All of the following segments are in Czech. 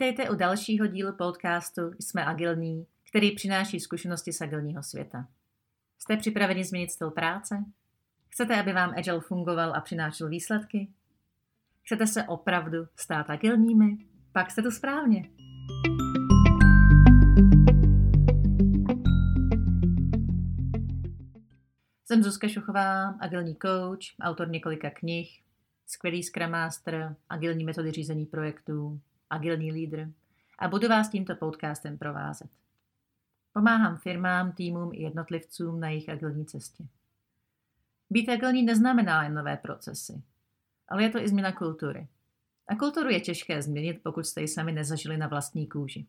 Vítejte u dalšího dílu podcastu Jsme agilní, který přináší zkušenosti z agilního světa. Jste připraveni změnit styl práce? Chcete, aby vám Agile fungoval a přinášel výsledky? Chcete se opravdu stát agilními? Pak jste to správně. Jsem Zuzka Šuchová, agilní coach, autor několika knih, skvělý Scrum Master, agilní metody řízení projektů, agilní lídr a budu vás tímto podcastem provázet. Pomáhám firmám, týmům i jednotlivcům na jejich agilní cestě. Být agilní neznamená jen nové procesy, ale je to i změna kultury. A kulturu je těžké změnit, pokud jste ji sami nezažili na vlastní kůži.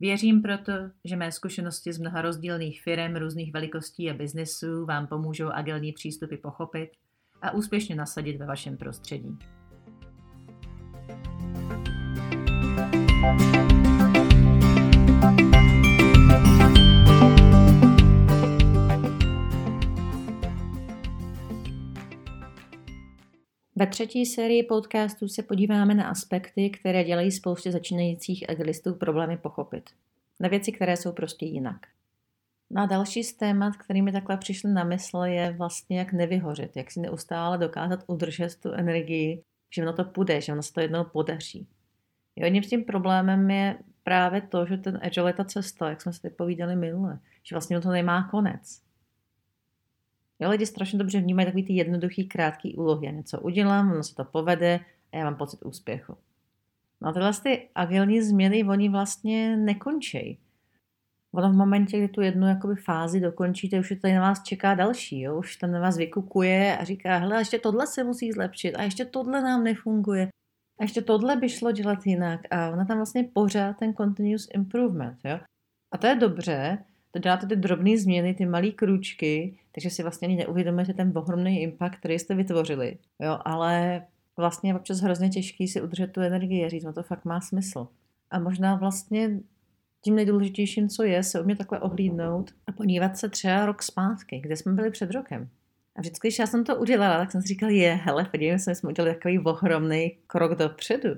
Věřím proto, že mé zkušenosti z mnoha rozdílných firm různých velikostí a biznesů vám pomůžou agilní přístupy pochopit a úspěšně nasadit ve vašem prostředí. Ve třetí sérii podcastů se podíváme na aspekty, které dělají spoustě začínajících agilistů problémy pochopit. Na věci, které jsou prostě jinak. No další z témat, který mi takhle přišly na mysl, je vlastně jak nevyhořet, jak si neustále dokázat udržet tu energii, že ono to půjde, že ono se to jednou podaří. Jedním s tím problémem je právě to, že ten agile je ta cesta, jak jsme si povídali minule, že vlastně to nemá konec. Jo, lidi strašně dobře vnímají takový ty jednoduchý, krátký úlohy. Já něco udělám, ono se to povede a já mám pocit úspěchu. No a tyhle ty agilní změny, oni vlastně nekončí. Ono v momentě, kdy tu jednu jakoby fázi dokončíte, už tady na vás čeká další, jo? už tam na vás vykukuje a říká, hele, ještě tohle se musí zlepšit a ještě tohle nám nefunguje a ještě tohle by šlo dělat jinak a ona tam vlastně pořád ten continuous improvement, jo. A to je dobře, to děláte ty drobné změny, ty malé krůčky, takže si vlastně ani neuvědomujete ten ohromný impact, který jste vytvořili, jo, ale vlastně je občas hrozně těžký si udržet tu energii a říct, no to fakt má smysl. A možná vlastně tím nejdůležitějším, co je, se umět takhle ohlídnout a podívat se třeba rok zpátky, kde jsme byli před rokem. A vždycky, když já jsem to udělala, tak jsem si říkala, je, hele, podívejme se, jsme udělali takový ohromný krok dopředu.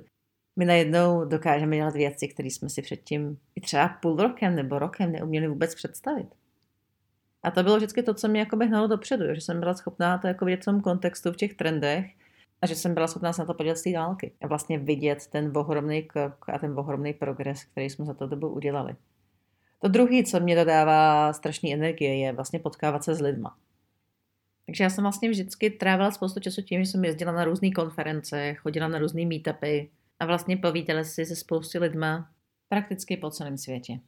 My najednou dokážeme dělat věci, které jsme si předtím i třeba půl rokem nebo rokem neuměli vůbec představit. A to bylo vždycky to, co mě jako hnalo dopředu, že jsem byla schopná to jako vidět v tom kontextu, v těch trendech a že jsem byla schopná se na to podívat z té dálky a vlastně vidět ten ohromný krok a ten ohromný progres, který jsme za to dobu udělali. To druhé, co mě dodává strašný energie, je vlastně potkávat se s lidma. Takže já jsem vlastně vždycky trávila spoustu času tím, že jsem jezdila na různé konference, chodila na různé meetupy a vlastně povídala si se spousty lidma prakticky po celém světě.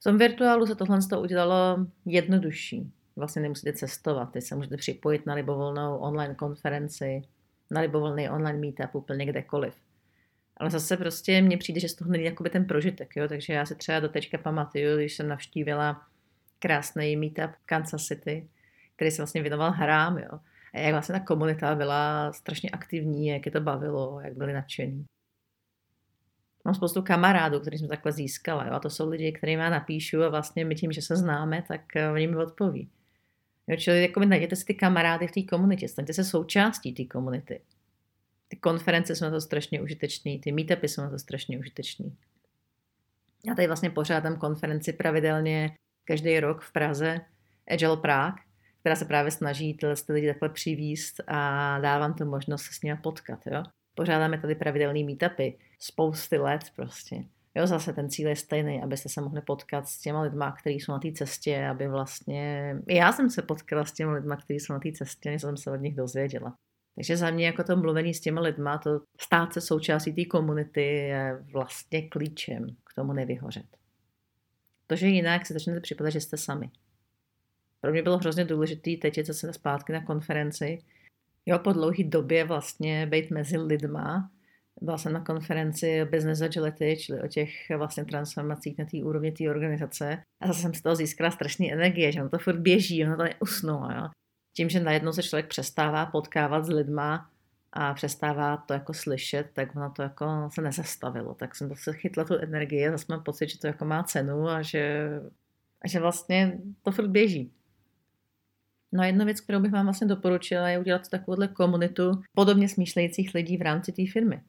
V tom virtuálu se tohle udělalo jednodušší. Vlastně nemusíte cestovat, teď se můžete připojit na libovolnou online konferenci, na libovolný online meetup úplně kdekoliv. Ale zase prostě mně přijde, že z toho není jakoby ten prožitek, jo? takže já si třeba do teďka pamatuju, když jsem navštívila krásný meetup v Kansas City, který se vlastně věnoval hrám, jo. A jak vlastně ta komunita byla strašně aktivní, jak je to bavilo, jak byli nadšení. Mám spoustu kamarádů, který jsem takhle získala. Jo? A to jsou lidi, kterým já napíšu a vlastně my tím, že se známe, tak eh, oni mi odpoví. Jo, čili jako najděte si ty kamarády v té komunitě, staňte se součástí té komunity. Ty konference jsou na to strašně užitečné, ty meetupy jsou na to strašně užitečné. Já tady vlastně pořádám konferenci pravidelně každý rok v Praze, Agile Prague, která se právě snaží tyhle lidi takhle přivíst a dávám tu možnost se s nimi potkat. Jo? Pořádáme tady pravidelný meetupy, spousty let prostě. Jo, zase ten cíl je stejný, abyste se mohli potkat s těma lidma, kteří jsou na té cestě, aby vlastně... Já jsem se potkala s těma lidma, kteří jsou na té cestě, než jsem se od nich dozvěděla. Takže za mě jako to mluvení s těma lidma, to stát se součástí té komunity je vlastně klíčem k tomu nevyhořet. Protože jinak si začnete připadat, že jste sami. Pro mě bylo hrozně důležité teď je zase zpátky na konferenci. Jo, po dlouhé době vlastně být mezi lidma. Byla jsem na konferenci Business Agility, čili o těch vlastně transformacích na té úrovni té organizace. A zase jsem z toho získala strašný energie, že ono to furt běží, ono to neusnulo. Jo. Tím, že najednou se člověk přestává potkávat s lidma a přestává to jako slyšet, tak ono to jako se nezastavilo. Tak jsem zase chytla tu energii a zase mám pocit, že to jako má cenu a že, a že vlastně to furt běží. No a jedna věc, kterou bych vám vlastně doporučila, je udělat takovouhle komunitu podobně smýšlejících lidí v rámci té firmy.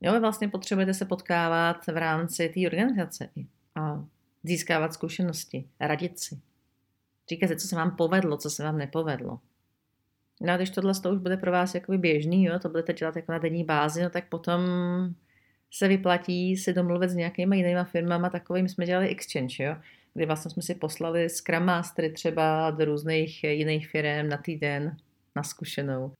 Jo, vy vlastně potřebujete se potkávat v rámci té organizace a získávat zkušenosti, radit si. Říkat si, co se vám povedlo, co se vám nepovedlo. No a když tohle to už bude pro vás jakoby běžný, jo, to budete dělat jako na denní bázi, no tak potom se vyplatí si domluvit s nějakýma jinýma firmama, takovým jsme dělali exchange, jo, kdy vlastně jsme si poslali Scrum Mastery třeba do různých jiných firm na týden na zkušenou,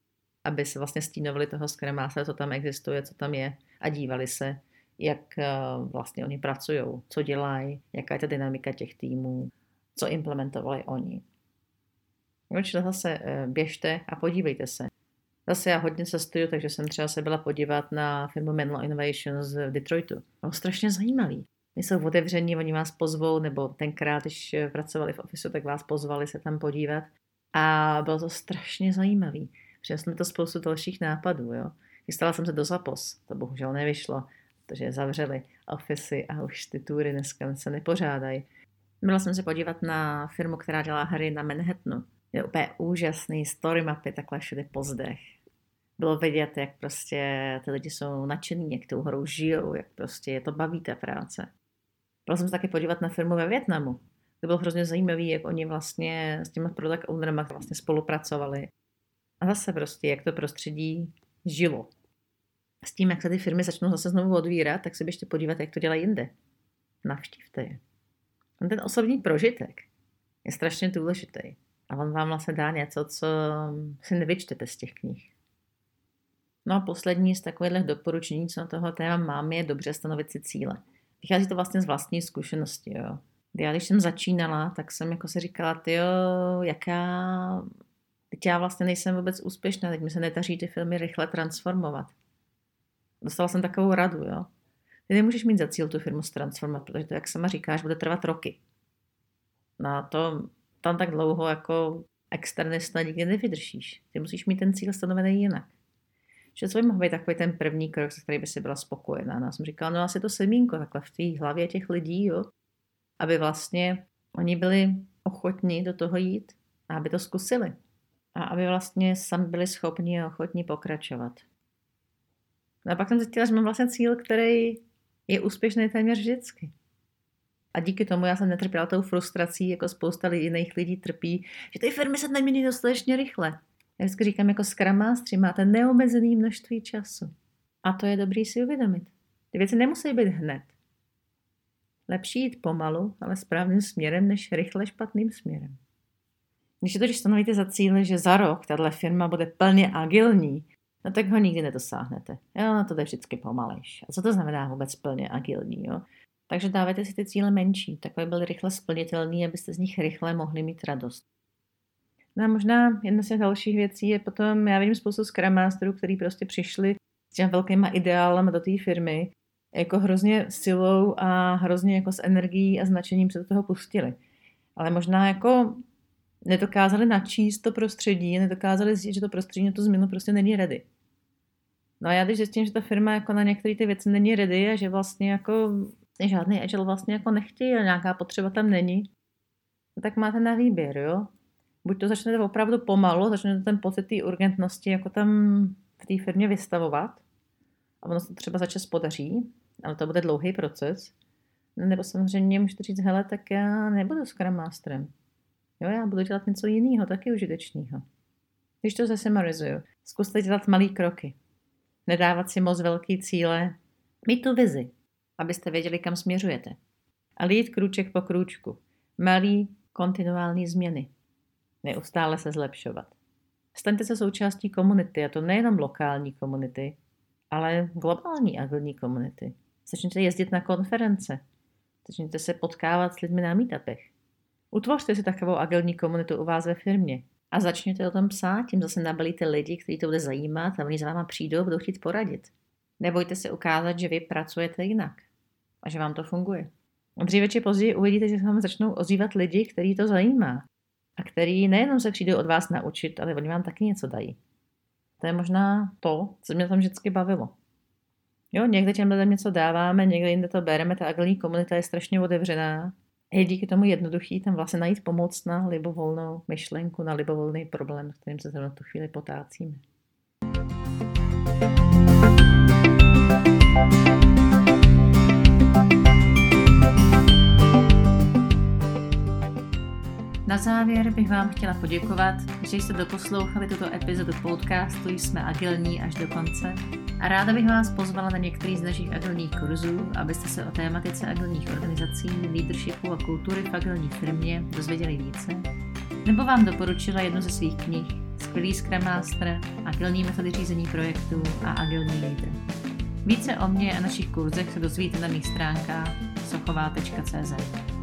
aby se vlastně stínovali toho Scrum Mastera, co tam existuje, co tam je a dívali se, jak eh, vlastně oni pracují, co dělají, jaká je ta dynamika těch týmů, co implementovali oni. Určitě zase eh, běžte a podívejte se. Zase já hodně cestuju, takže jsem třeba se byla podívat na firmu Menlo Innovations v Detroitu. Bylo strašně zajímavý. My jsou otevření, oni vás pozvou, nebo tenkrát, když eh, pracovali v ofisu, tak vás pozvali se tam podívat. A bylo to strašně zajímavý. Přinesl mi to spoustu dalších nápadů. Jo. Chystala jsem se do Zapos, to bohužel nevyšlo, protože zavřeli ofisy a už ty tury dneska se nepořádají. Byla jsem se podívat na firmu, která dělá hry na Manhattanu. Je úplně úžasný, story mapy takhle všude po zdech. Bylo vidět, jak prostě ty lidi jsou nadšený, jak tou hrou žijou, jak prostě je to baví ta práce. Byla jsem se taky podívat na firmu ve Větnamu. To bylo hrozně zajímavé, jak oni vlastně s těma product ownerama vlastně spolupracovali. A zase prostě, jak to prostředí žilo. S tím, jak se ty firmy začnou zase znovu odvírat, tak se běžte podívat, jak to dělají jinde. Navštívte je. Ten osobní prožitek je strašně důležitý. A on vám vlastně dá něco, co si nevyčtete z těch knih. No a poslední z takových doporučení, co na toho téma mám, je dobře stanovit si cíle. Vychází to vlastně z vlastní zkušenosti. Jo. Já když jsem začínala, tak jsem jako si říkala, ty jaká... Teď já vlastně nejsem vůbec úspěšná, teď mi se netaří ty filmy rychle transformovat. Dostala jsem takovou radu, jo. Ty nemůžeš mít za cíl tu firmu transformovat, protože to, jak sama říkáš, bude trvat roky. No a to tam tak dlouho jako externista nikdy nevydržíš. Ty musíš mít ten cíl stanovený jinak. Že co by mohl být takový ten první krok, se který by si byla spokojená. No, já jsem říkala, no asi to semínko takhle v té hlavě těch lidí, jo, aby vlastně oni byli ochotní do toho jít a aby to zkusili. A aby vlastně sami byli schopni a ochotní pokračovat. No a pak jsem zjistila, že mám vlastně cíl, který je úspěšný téměř vždycky. A díky tomu já jsem netrpěla tou frustrací, jako spousta jiných lidí trpí, že ty firmy se nemění dostatečně rychle. Já vždycky říkám, jako Scrum máte neomezený množství času. A to je dobrý si uvědomit. Ty věci nemusí být hned. Lepší jít pomalu, ale správným směrem, než rychle špatným směrem. Když to když stanovíte za cíl, že za rok tahle firma bude plně agilní, no tak ho nikdy nedosáhnete. Jo, to jde vždycky pomalejš. A co to znamená vůbec plně agilní? Jo? Takže dávajte si ty cíle menší, takové byly rychle splnitelné, abyste z nich rychle mohli mít radost. No a možná jedna z těch dalších věcí je potom, já vidím spoustu Scrum Masterů, kteří prostě přišli s těmi velkýma ideálem do té firmy, jako hrozně silou a hrozně jako s energií a značením se do toho pustili. Ale možná jako nedokázali načíst to prostředí, nedokázali zjistit, že to prostředí na tu změnu prostě není ready. No a já když zjistím, že ta firma jako na některé ty věci není ready a že vlastně jako žádný agile vlastně jako nechtějí a nějaká potřeba tam není, no tak máte na výběr, jo. Buď to začnete opravdu pomalu, začnete ten pocit té urgentnosti jako tam v té firmě vystavovat a ono se třeba začas podaří, ale to bude dlouhý proces. Nebo samozřejmě můžete říct, hele, tak já nebudu Scrum Masterem. Jo, já budu dělat něco jiného, taky užitečného. Když to zase marizuju, zkuste dělat malé kroky. Nedávat si moc velký cíle, mít tu vizi, abyste věděli, kam směřujete. A jít krůček po krůčku. Malý, kontinuální změny. Neustále se zlepšovat. Staňte se součástí komunity, a to nejenom lokální komunity, ale globální agilní komunity. Začněte jezdit na konference. Začněte se potkávat s lidmi na meetupech. Utvořte si takovou agilní komunitu u vás ve firmě. A začněte o tom psát, tím zase nabalíte lidi, kteří to bude zajímat a oni za váma přijdou budou chtít poradit. Nebojte se ukázat, že vy pracujete jinak a že vám to funguje. Dříve či později uvidíte, že se vám začnou ozývat lidi, který to zajímá a který nejenom se přijdou od vás naučit, ale oni vám taky něco dají. To je možná to, co mě tam vždycky bavilo. Jo, někde těm lidem něco dáváme, někde jinde to bereme, ta agilní komunita je strašně otevřená. Je díky tomu jednoduchý tam vlastně najít pomoc na libovolnou myšlenku, na libovolný problém, s kterým se zrovna tu chvíli potácíme. thank you Na závěr bych vám chtěla poděkovat, že jste doposlouchali tuto epizodu podcastu Jsme agilní až do konce a ráda bych vás pozvala na některý z našich agilních kurzů, abyste se o tématice agilních organizací, leadershipu a kultury v agilní firmě dozvěděli více, nebo vám doporučila jednu ze svých knih Skvělý Scrum Master, agilní metody řízení projektů a agilní lídr. Více o mě a našich kurzech se dozvíte na mých stránkách sochová.cz.